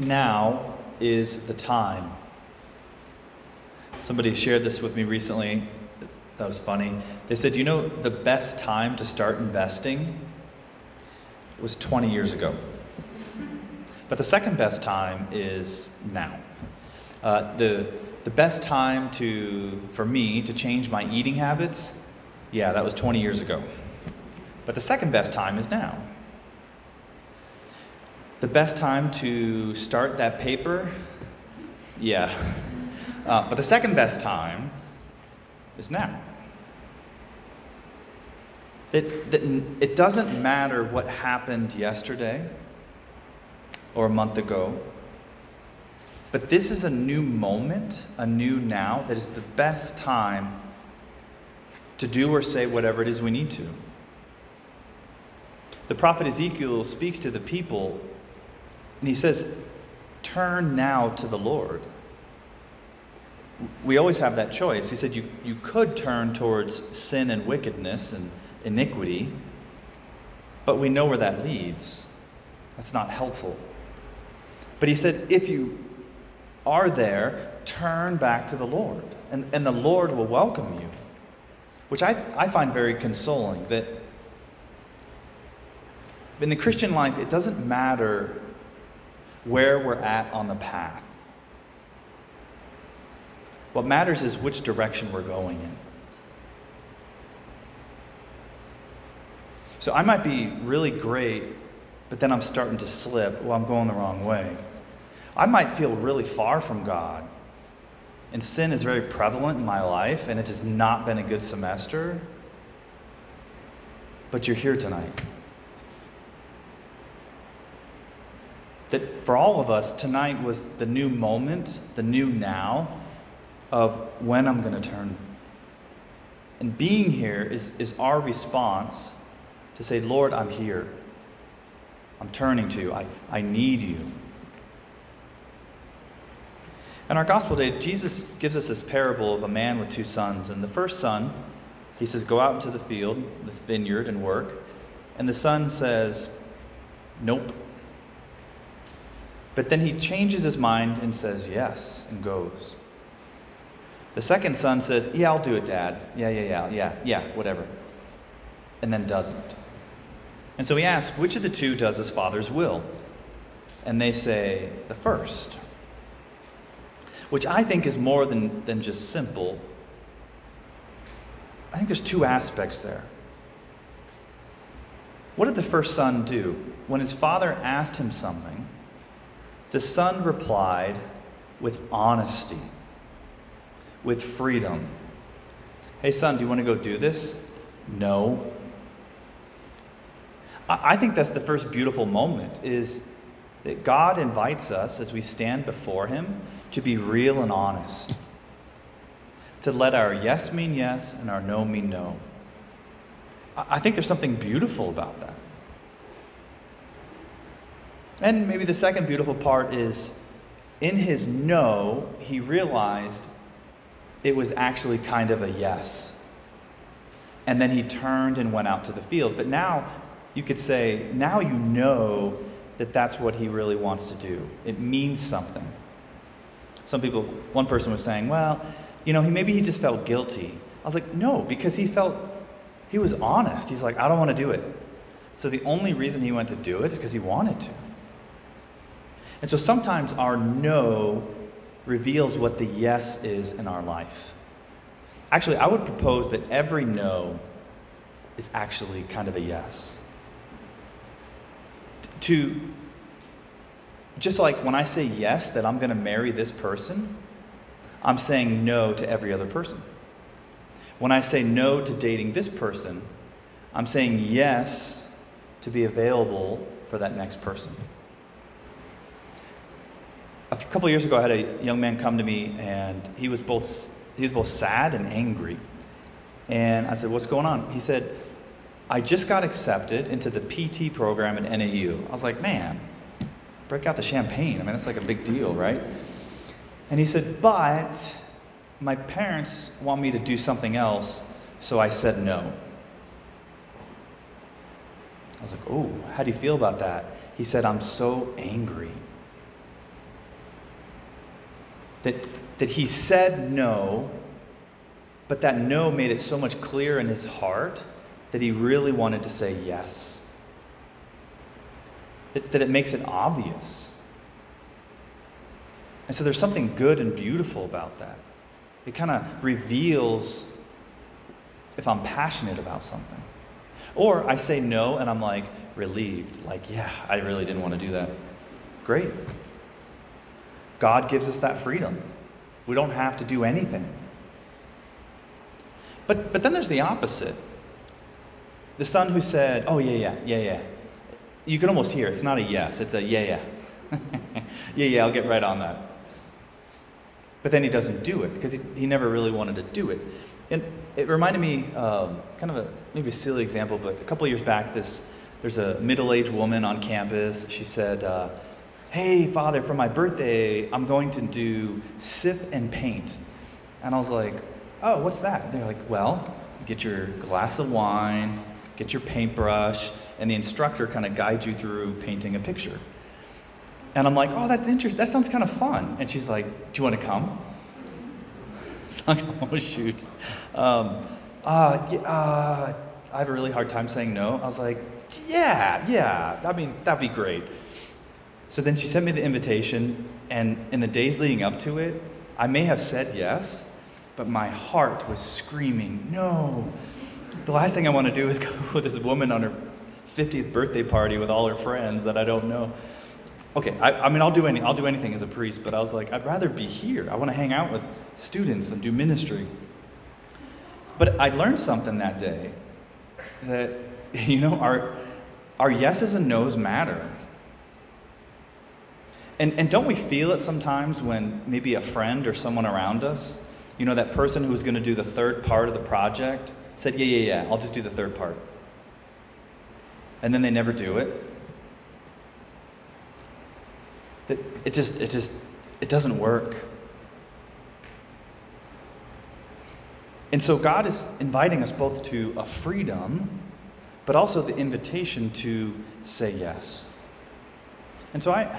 now is the time. Somebody shared this with me recently. That was funny. They said, you know, the best time to start investing was 20 years ago. But the second best time is now. Uh, the, the best time to, for me to change my eating habits, yeah, that was 20 years ago. But the second best time is now. The best time to start that paper, yeah. Uh, but the second best time is now. It, that it doesn't matter what happened yesterday or a month ago, but this is a new moment, a new now, that is the best time to do or say whatever it is we need to. The prophet Ezekiel speaks to the people and he says, Turn now to the Lord. We always have that choice. He said, You, you could turn towards sin and wickedness and iniquity, but we know where that leads. That's not helpful. But he said, If you are there, turn back to the Lord, and, and the Lord will welcome you. Which I, I find very consoling that in the Christian life, it doesn't matter where we're at on the path. What matters is which direction we're going in. So I might be really great, but then I'm starting to slip. Well, I'm going the wrong way. I might feel really far from God, and sin is very prevalent in my life, and it has not been a good semester. But you're here tonight. That for all of us, tonight was the new moment, the new now of when I'm going to turn. And being here is, is our response to say, Lord, I'm here. I'm turning to you. I, I need you. In our gospel day, Jesus gives us this parable of a man with two sons. And the first son, he says, Go out into the field, the vineyard, and work. And the son says, Nope. But then he changes his mind and says yes and goes. The second son says, Yeah, I'll do it, Dad. Yeah, yeah, yeah, yeah, yeah, whatever. And then doesn't. And so he asks, Which of the two does his father's will? And they say, The first. Which I think is more than, than just simple. I think there's two aspects there. What did the first son do? When his father asked him something, the son replied with honesty, with freedom. Hey, son, do you want to go do this? No. I think that's the first beautiful moment is that God invites us as we stand before him to be real and honest. To let our yes mean yes and our no mean no. I think there's something beautiful about that. And maybe the second beautiful part is in his no, he realized it was actually kind of a yes. And then he turned and went out to the field. But now you could say, now you know that that's what he really wants to do. It means something. Some people, one person was saying, well, you know, he, maybe he just felt guilty. I was like, no, because he felt, he was honest. He's like, I don't want to do it. So the only reason he went to do it is because he wanted to. And so sometimes our no reveals what the yes is in our life. Actually, I would propose that every no is actually kind of a yes. To just like when I say yes that I'm going to marry this person, I'm saying no to every other person. When I say no to dating this person, I'm saying yes to be available for that next person a couple years ago, I had a young man come to me, and he was both he was both sad and angry. And I said, "What's going on?" He said, "I just got accepted into the PT program at NAU." I was like, "Man, break out the champagne! I mean, that's like a big deal, right?" And he said, "But my parents want me to do something else, so I said no." I was like, "Oh, how do you feel about that?" He said, "I'm so angry." That, that he said no, but that no made it so much clearer in his heart that he really wanted to say yes. That, that it makes it obvious. And so there's something good and beautiful about that. It kind of reveals if I'm passionate about something. Or I say no and I'm like relieved, like, yeah, I really didn't want to do that. Great. God gives us that freedom. We don't have to do anything. But, but then there's the opposite. The son who said, Oh, yeah, yeah, yeah, yeah. You can almost hear it. It's not a yes, it's a yeah, yeah. yeah, yeah, I'll get right on that. But then he doesn't do it because he, he never really wanted to do it. And it reminded me, um, kind of a maybe a silly example, but a couple years back, this there's a middle-aged woman on campus. She said, uh, "Hey, Father, for my birthday, I'm going to do sip and paint." And I was like, "Oh, what's that?" They're like, "Well, get your glass of wine, get your paintbrush, and the instructor kind of guides you through painting a picture." And I'm like, "Oh, that's interesting. That sounds kind of fun." And she's like, "Do you want to come?" It's like, "Oh shoot." Um, uh, yeah, uh, I have a really hard time saying no. I was like, yeah, yeah, I mean, that'd be great. So then she sent me the invitation, and in the days leading up to it, I may have said yes, but my heart was screaming, no. The last thing I want to do is go with this woman on her 50th birthday party with all her friends that I don't know. Okay, I, I mean, I'll do, any, I'll do anything as a priest, but I was like, I'd rather be here. I want to hang out with students and do ministry. But I learned something that day that, you know, our, our yeses and nos matter. And, and don't we feel it sometimes when maybe a friend or someone around us, you know, that person who was going to do the third part of the project said, Yeah, yeah, yeah, I'll just do the third part. And then they never do it. That it just, it just, it doesn't work. And so God is inviting us both to a freedom, but also the invitation to say yes. And so I,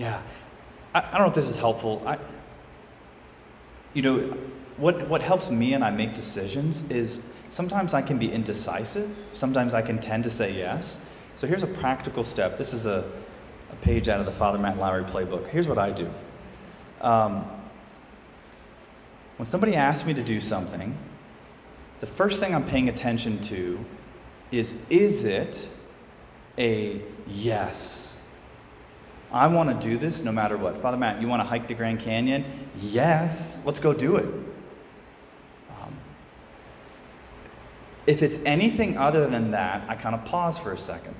yeah, I, I don't know if this is helpful. I, you know, what, what helps me and I make decisions is sometimes I can be indecisive, sometimes I can tend to say yes. So here's a practical step. This is a, a page out of the Father Matt Lowry playbook. Here's what I do. Um, when somebody asks me to do something, the first thing I'm paying attention to is is it a yes? I want to do this no matter what. Father Matt, you want to hike the Grand Canyon? Yes, let's go do it. Um, if it's anything other than that, I kind of pause for a second.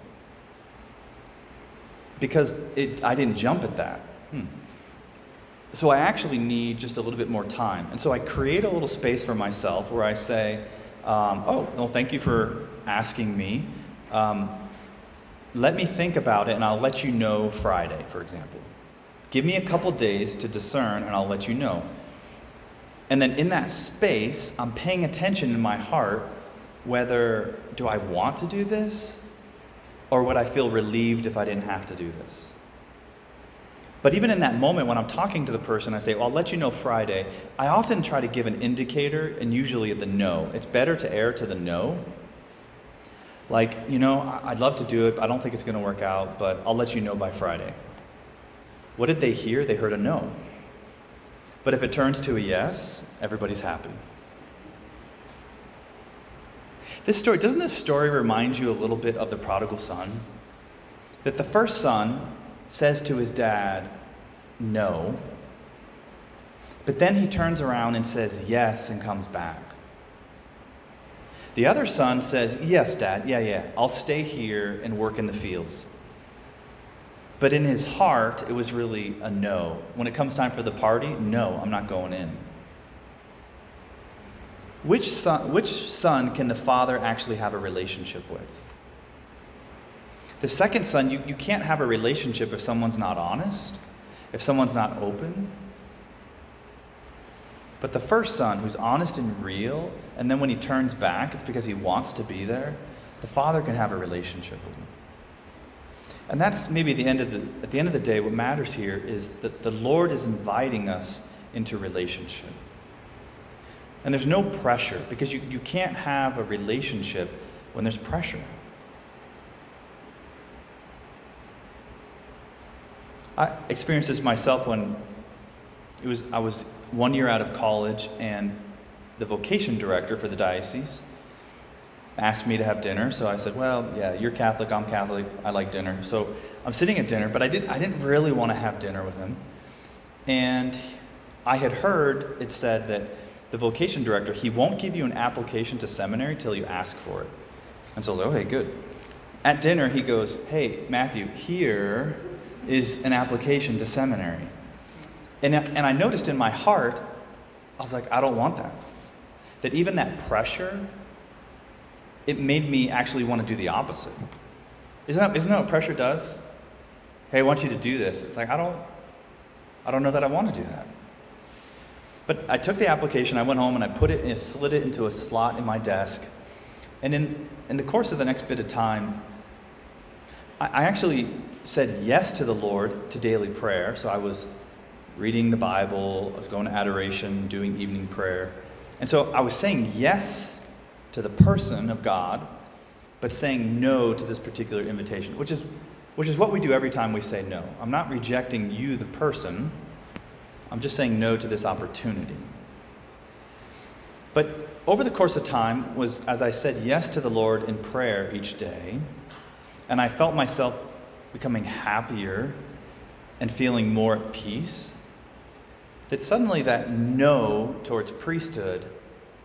Because it, I didn't jump at that. Hmm. So I actually need just a little bit more time. And so I create a little space for myself where I say, um, oh, well, thank you for asking me. Um, let me think about it and I'll let you know Friday, for example. Give me a couple days to discern and I'll let you know. And then in that space, I'm paying attention in my heart whether do I want to do this or would I feel relieved if I didn't have to do this? But even in that moment when I'm talking to the person, I say, well, I'll let you know Friday. I often try to give an indicator, and usually the no. It's better to err to the no. Like, you know, I'd love to do it, I don't think it's going to work out, but I'll let you know by Friday. What did they hear? They heard a no. But if it turns to a yes, everybody's happy. This story, doesn't this story remind you a little bit of the prodigal son? That the first son says to his dad, no. But then he turns around and says yes and comes back. The other son says, Yes, dad, yeah, yeah, I'll stay here and work in the fields. But in his heart, it was really a no. When it comes time for the party, no, I'm not going in. Which son, which son can the father actually have a relationship with? The second son, you, you can't have a relationship if someone's not honest, if someone's not open. But the first son, who's honest and real, and then when he turns back, it's because he wants to be there, the father can have a relationship with him. And that's maybe the end of the at the end of the day, what matters here is that the Lord is inviting us into relationship. And there's no pressure because you, you can't have a relationship when there's pressure. I experienced this myself when it was I was one year out of college and the vocation director for the diocese asked me to have dinner. So I said, Well, yeah, you're Catholic, I'm Catholic, I like dinner. So I'm sitting at dinner, but I didn't, I didn't really want to have dinner with him. And I had heard it said that the vocation director, he won't give you an application to seminary till you ask for it. And so I was like, okay, good. At dinner, he goes, Hey, Matthew, here is an application to seminary. And, and I noticed in my heart, I was like, I don't want that. That even that pressure it made me actually want to do the opposite. Isn't that, isn't that what pressure does? Hey, I want you to do this. It's like, I don't, I don't know that I want to do that. But I took the application, I went home and I put it and slid it into a slot in my desk. And in, in the course of the next bit of time, I, I actually said yes to the Lord to daily prayer. So I was reading the Bible, I was going to adoration, doing evening prayer. And so I was saying yes to the person of God, but saying no to this particular invitation, which is, which is what we do every time we say no. I'm not rejecting you, the person, I'm just saying no to this opportunity. But over the course of time was as I said yes to the Lord in prayer each day, and I felt myself becoming happier and feeling more at peace, that suddenly that no towards priesthood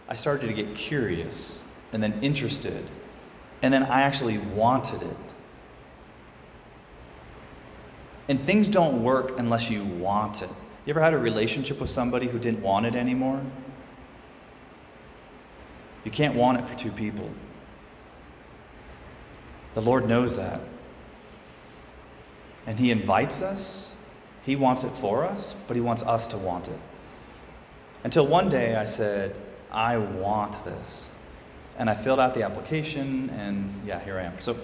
I started to get curious and then interested. And then I actually wanted it. And things don't work unless you want it. You ever had a relationship with somebody who didn't want it anymore? You can't want it for two people. The Lord knows that. And He invites us. He wants it for us, but He wants us to want it. Until one day I said, I want this. And I filled out the application, and yeah, here I am. So,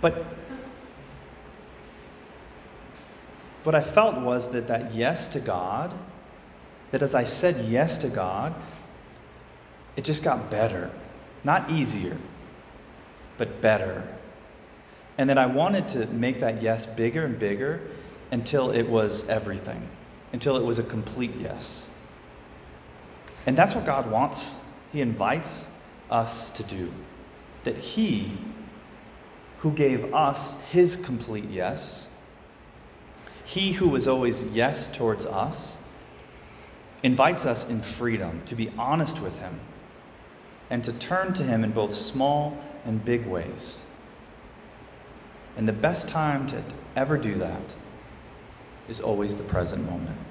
but what I felt was that that yes to God, that as I said yes to God, it just got better. Not easier, but better. And that I wanted to make that yes bigger and bigger until it was everything, until it was a complete yes. And that's what God wants. He invites us to do. That He, who gave us His complete yes, He who is always yes towards us, invites us in freedom to be honest with Him and to turn to Him in both small and big ways. And the best time to ever do that is always the present moment.